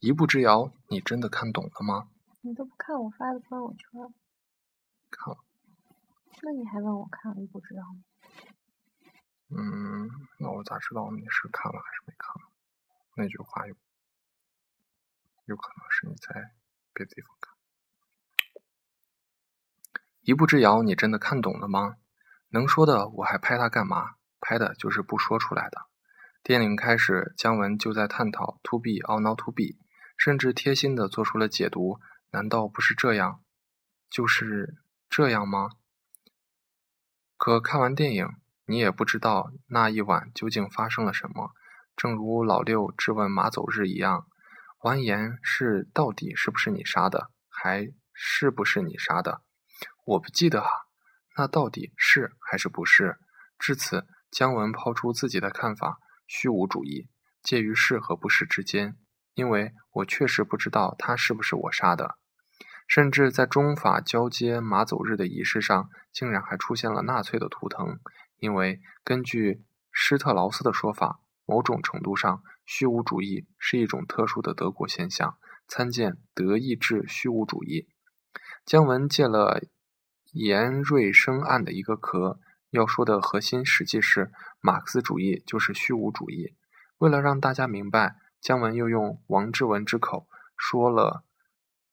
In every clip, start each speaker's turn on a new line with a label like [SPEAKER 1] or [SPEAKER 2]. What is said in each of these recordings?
[SPEAKER 1] 一步之遥，你真的看懂了吗？
[SPEAKER 2] 你都不看我发的朋友圈。
[SPEAKER 1] 看了。
[SPEAKER 2] 那你还问我看了一步之遥吗？
[SPEAKER 1] 嗯，那我咋知道你是看了还是没看？那句话有有可能是你在别的地方看。一步之遥，你真的看懂了吗？能说的我还拍它干嘛？拍的就是不说出来的。电影开始，姜文就在探讨 “to be or not to be”，甚至贴心的做出了解读。难道不是这样？就是这样吗？可看完电影，你也不知道那一晚究竟发生了什么。正如老六质问马走日一样，完颜是到底是不是你杀的，还是不是你杀的？我不记得啊。那到底是还是不是？至此，姜文抛出自己的看法。虚无主义介于是和不是之间，因为我确实不知道他是不是我杀的，甚至在中法交接马走日的仪式上，竟然还出现了纳粹的图腾。因为根据施特劳斯的说法，某种程度上，虚无主义是一种特殊的德国现象。参见德意志虚无主义。姜文借了严瑞生案的一个壳。要说的核心实际是马克思主义就是虚无主义。为了让大家明白，姜文又用王志文之口说了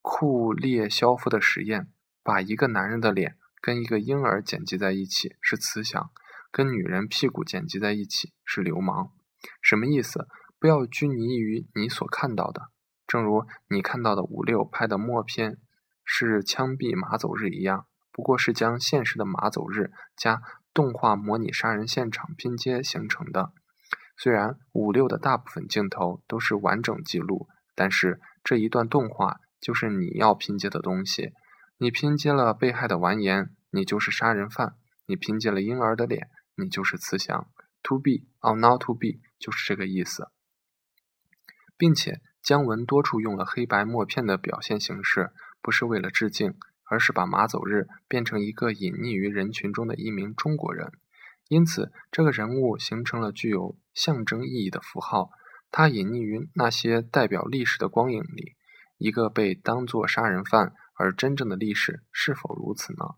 [SPEAKER 1] 库列肖夫的实验：把一个男人的脸跟一个婴儿剪辑在一起是慈祥，跟女人屁股剪辑在一起是流氓。什么意思？不要拘泥于你所看到的，正如你看到的五六拍的默片是枪毙马走日一样，不过是将现实的马走日加。动画模拟杀人现场拼接形成的。虽然五六的大部分镜头都是完整记录，但是这一段动画就是你要拼接的东西。你拼接了被害的完颜，你就是杀人犯；你拼接了婴儿的脸，你就是慈祥。To be or not to be，就是这个意思。并且姜文多处用了黑白默片的表现形式，不是为了致敬。而是把马走日变成一个隐匿于人群中的一名中国人，因此这个人物形成了具有象征意义的符号。他隐匿于那些代表历史的光影里，一个被当作杀人犯，而真正的历史是否如此呢？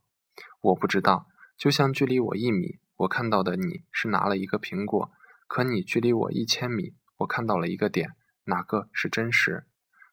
[SPEAKER 1] 我不知道。就像距离我一米，我看到的你是拿了一个苹果；可你距离我一千米，我看到了一个点，哪个是真实？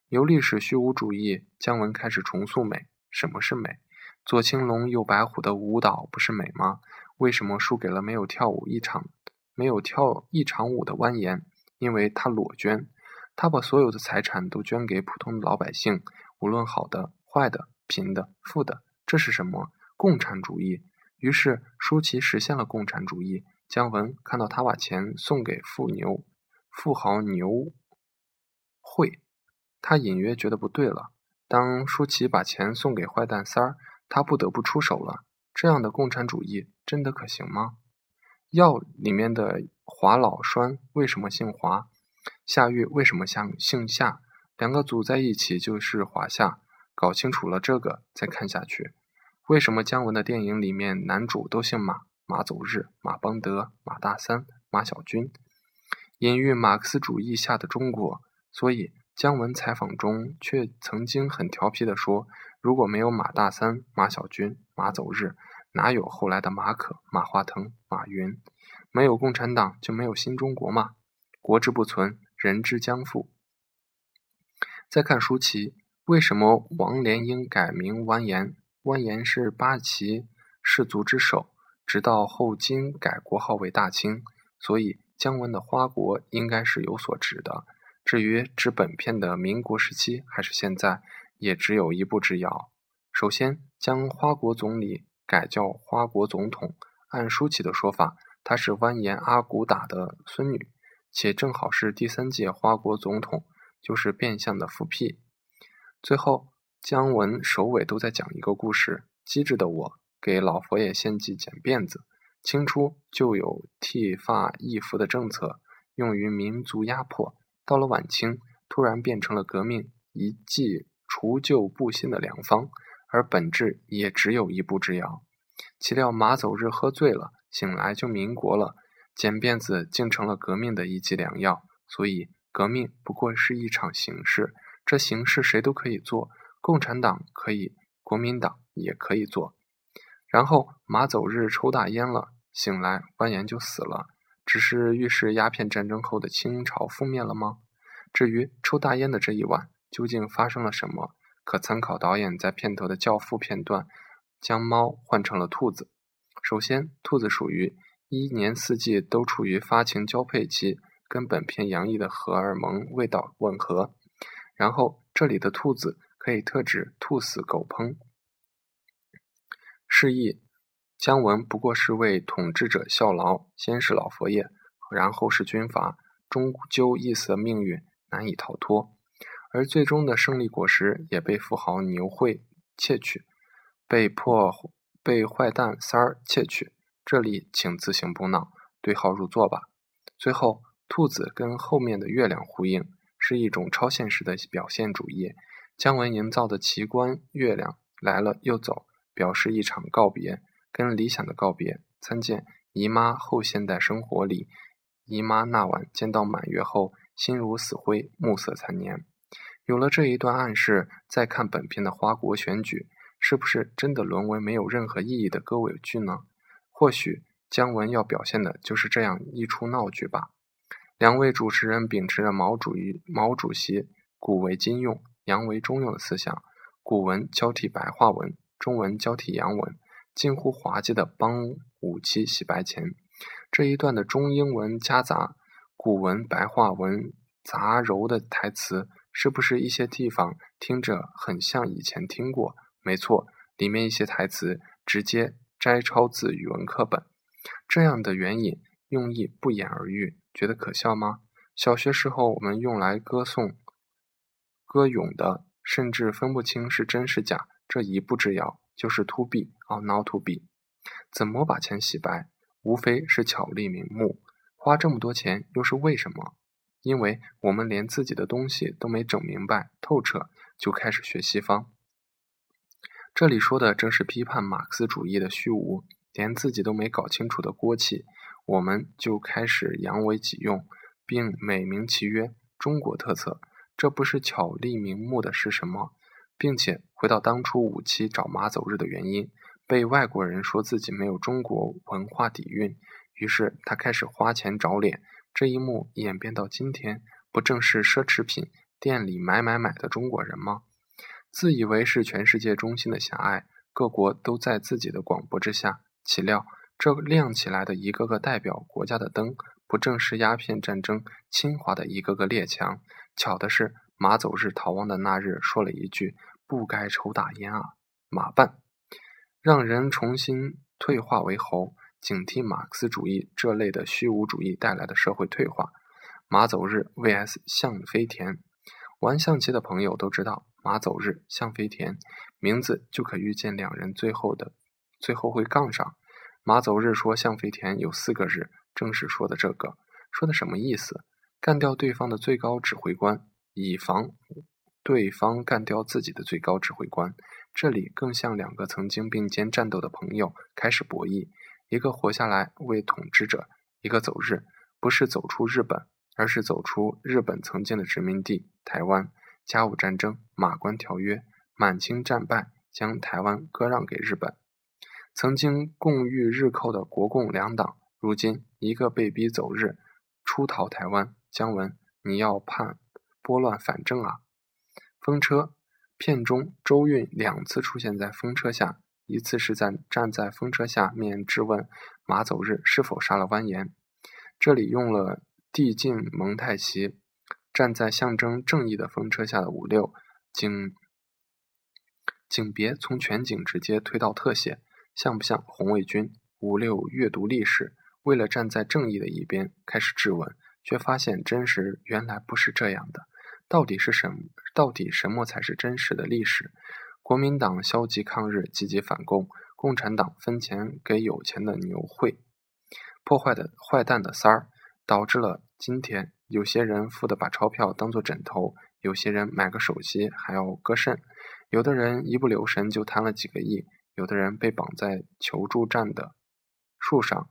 [SPEAKER 1] 由历史虚无主义，姜文开始重塑美。什么是美？左青龙右白虎的舞蹈不是美吗？为什么输给了没有跳舞一场、没有跳一场舞的蜿蜒？因为他裸捐，他把所有的财产都捐给普通的老百姓，无论好的、坏的、贫的、富的。这是什么？共产主义。于是舒淇实现了共产主义。姜文看到他把钱送给富牛、富豪牛会，他隐约觉得不对了。当舒淇把钱送给坏蛋三儿，他不得不出手了。这样的共产主义真的可行吗？药里面的华老栓为什么姓华？夏玉为什么像姓夏？两个组在一起就是华夏。搞清楚了这个，再看下去。为什么姜文的电影里面男主都姓马？马走日、马邦德、马大三、马小军，隐喻马克思主义下的中国。所以。姜文采访中却曾经很调皮地说：“如果没有马大三、马小军、马走日，哪有后来的马可、马化腾、马云？没有共产党就没有新中国嘛？国之不存，人之将复。”再看舒淇，为什么王连英改名完颜？完颜是八旗氏族之首，直到后金改国号为大清，所以姜文的花国应该是有所指的。至于指本片的民国时期还是现在，也只有一步之遥。首先，将花国总理改叫花国总统，按舒淇的说法，她是完颜阿骨打的孙女，且正好是第三届花国总统，就是变相的复辟。最后，姜文首尾都在讲一个故事：机智的我给老佛爷献计剪辫子。清初就有剃发易服的政策，用于民族压迫。到了晚清，突然变成了革命一剂除旧布新的良方，而本质也只有一步之遥。岂料马走日喝醉了，醒来就民国了，剪辫子竟成了革命的一剂良药。所以，革命不过是一场形式，这形式谁都可以做，共产党可以，国民党也可以做。然后马走日抽大烟了，醒来完颜就死了，只是预示鸦片战争后的清朝覆灭了吗？至于抽大烟的这一晚究竟发生了什么，可参考导演在片头的教父片段，将猫换成了兔子。首先，兔子属于一年四季都处于发情交配期，跟本片洋溢的荷尔蒙味道吻合。然后，这里的兔子可以特指兔死狗烹。示意姜文不过是为统治者效劳，先是老佛爷，然后是军阀，终究一死的命运难以逃脱。而最终的胜利果实也被富豪牛会窃取，被迫被坏蛋三儿窃取。这里请自行补脑，对号入座吧。最后，兔子跟后面的月亮呼应，是一种超现实的表现主义。姜文营造的奇观月亮来了又走。表示一场告别，跟理想的告别。参见《姨妈后现代生活》里，姨妈那晚见到满月后，心如死灰，暮色残年。有了这一段暗示，再看本片的花国选举，是不是真的沦为没有任何意义的歌尾剧呢？或许姜文要表现的就是这样一出闹剧吧。两位主持人秉持着毛主义毛主席古为今用，洋为中用的思想，古文交替白话文。中文交替洋文，近乎滑稽的帮五七洗白钱。这一段的中英文夹杂古文白话文杂糅的台词，是不是一些地方听着很像以前听过？没错，里面一些台词直接摘抄自语文课本。这样的援引用意不言而喻，觉得可笑吗？小学时候我们用来歌颂、歌咏的，甚至分不清是真是假。这一步之遥就是 to be or not to be，怎么把钱洗白？无非是巧立名目，花这么多钱又是为什么？因为我们连自己的东西都没整明白透彻，就开始学西方。这里说的正是批判马克思主义的虚无，连自己都没搞清楚的锅气，我们就开始扬为己用，并美名其曰中国特色。这不是巧立名目的是什么？并且回到当初五七找马走日的原因，被外国人说自己没有中国文化底蕴，于是他开始花钱找脸。这一幕演变到今天，不正是奢侈品店里买买买的中国人吗？自以为是全世界中心的狭隘，各国都在自己的广播之下。岂料这亮起来的一个个代表国家的灯，不正是鸦片战争侵华的一个个列强？巧的是。马走日逃亡的那日，说了一句：“不该抽大烟啊！”马办，让人重新退化为猴，警惕马克思主义这类的虚无主义带来的社会退化。马走日 vs 向飞田，玩象棋的朋友都知道，马走日、向飞田名字就可预见两人最后的最后会杠上。马走日说向飞田有四个日，正是说的这个，说的什么意思？干掉对方的最高指挥官。以防对方干掉自己的最高指挥官，这里更像两个曾经并肩战斗的朋友开始博弈，一个活下来为统治者，一个走日，不是走出日本，而是走出日本曾经的殖民地台湾。甲午战争，马关条约，满清战败，将台湾割让给日本。曾经共御日寇的国共两党，如今一个被逼走日，出逃台湾。姜文，你要判？拨乱反正啊！风车片中，周韵两次出现在风车下，一次是在站在风车下面质问马走日是否杀了完颜。这里用了递进蒙太奇，站在象征正义的风车下的五六景景别从全景直接推到特写，像不像红卫军？五六阅读历史，为了站在正义的一边开始质问，却发现真实原来不是这样的。到底是什么？到底什么才是真实的历史？国民党消极抗日，积极反共；共产党分钱给有钱的牛会，破坏的坏蛋的三儿，导致了今天有些人富的把钞票当做枕头，有些人买个手机还要割肾，有的人一不留神就贪了几个亿，有的人被绑在求助站的树上。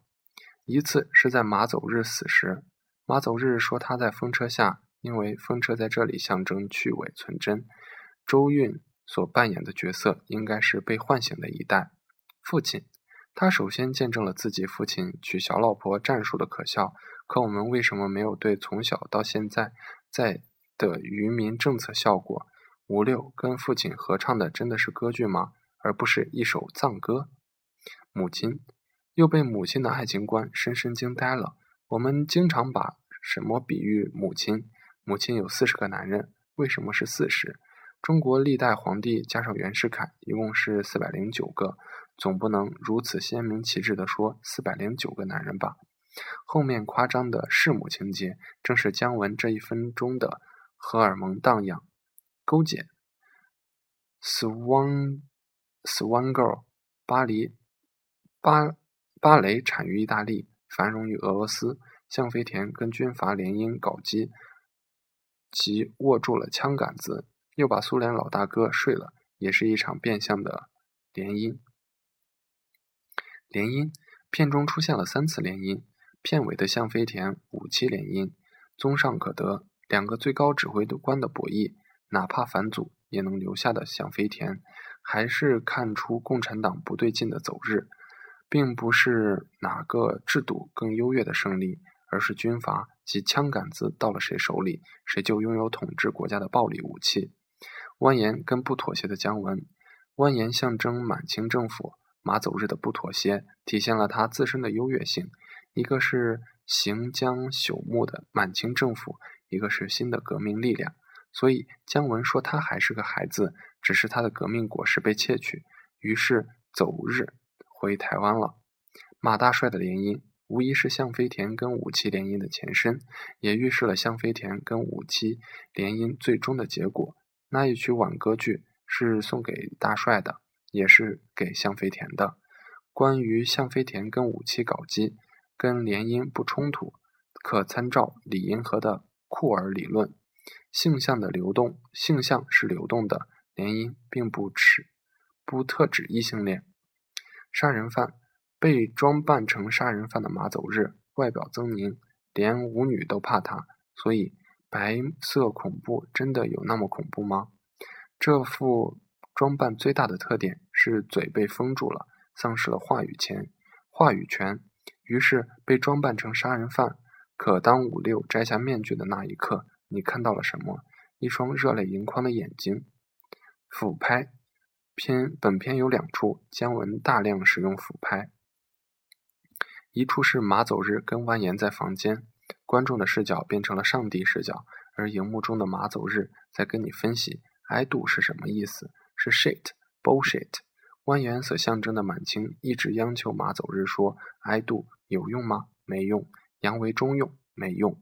[SPEAKER 1] 一次是在马走日死时，马走日说他在风车下。因为风车在这里象征去伪存真。周韵所扮演的角色应该是被唤醒的一代父亲。他首先见证了自己父亲娶小老婆战术的可笑，可我们为什么没有对从小到现在在的渔民政策效果？五六跟父亲合唱的真的是歌剧吗？而不是一首藏歌？母亲又被母亲的爱情观深深惊呆了。我们经常把什么比喻母亲？母亲有四十个男人，为什么是四十？中国历代皇帝加上袁世凯，一共是四百零九个。总不能如此鲜明旗帜地说四百零九个男人吧？后面夸张的弑母情节，正是姜文这一分钟的荷尔蒙荡漾、勾结。Swan Swan Girl，巴黎芭芭蕾产于意大利，繁荣于俄罗斯。向飞田跟军阀联姻搞基，即握住了枪杆子，又把苏联老大哥睡了，也是一场变相的联姻。联姻片中出现了三次联姻，片尾的向飞田五期联姻，综上可得，两个最高指挥官的博弈，哪怕反祖也能留下的向飞田，还是看出共产党不对劲的走日，并不是哪个制度更优越的胜利，而是军阀及枪杆子到了谁手里，谁就拥有统治国家的暴力武器。蜿蜒跟不妥协的姜文，蜿蜒象征满清政府。马走日的不妥协，体现了他自身的优越性。一个是行将朽木的满清政府，一个是新的革命力量。所以姜文说他还是个孩子，只是他的革命果实被窃取，于是走日回台湾了。马大帅的联姻，无疑是向飞田跟武七联姻的前身，也预示了向飞田跟武七联姻最终的结果。那一曲挽歌剧是送给大帅的。也是给向飞田的。关于向飞田跟武器搞基，跟联姻不冲突，可参照李银河的库尔理论。性向的流动，性向是流动的，联姻并不指不特指异性恋。杀人犯被装扮成杀人犯的马走日，外表狰狞，连舞女都怕他。所以白色恐怖真的有那么恐怖吗？这副。装扮最大的特点是嘴被封住了，丧失了话语权。话语权，于是被装扮成杀人犯。可当五六摘下面具的那一刻，你看到了什么？一双热泪盈眶的眼睛。俯拍片，本片有两处，姜文大量使用俯拍。一处是马走日跟蜿蜒在房间，观众的视角变成了上帝视角，而荧幕中的马走日在跟你分析 “I do” 是什么意思。是 shit bullshit，官员所象征的满清一直央求马走日说 I do 有用吗？没用。扬为中用没用。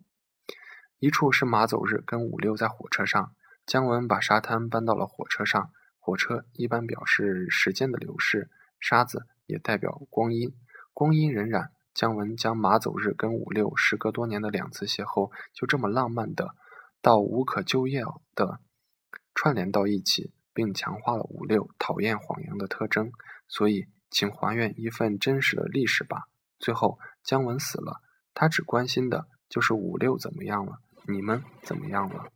[SPEAKER 1] 一处是马走日跟五六在火车上，姜文把沙滩搬到了火车上。火车一般表示时间的流逝，沙子也代表光阴，光阴荏苒。姜文将马走日跟五六时隔多年的两次邂逅，就这么浪漫的到无可救药的串联到一起。并强化了五六讨厌谎言的特征，所以请还原一份真实的历史吧。最后，姜文死了，他只关心的就是五六怎么样了，你们怎么样了？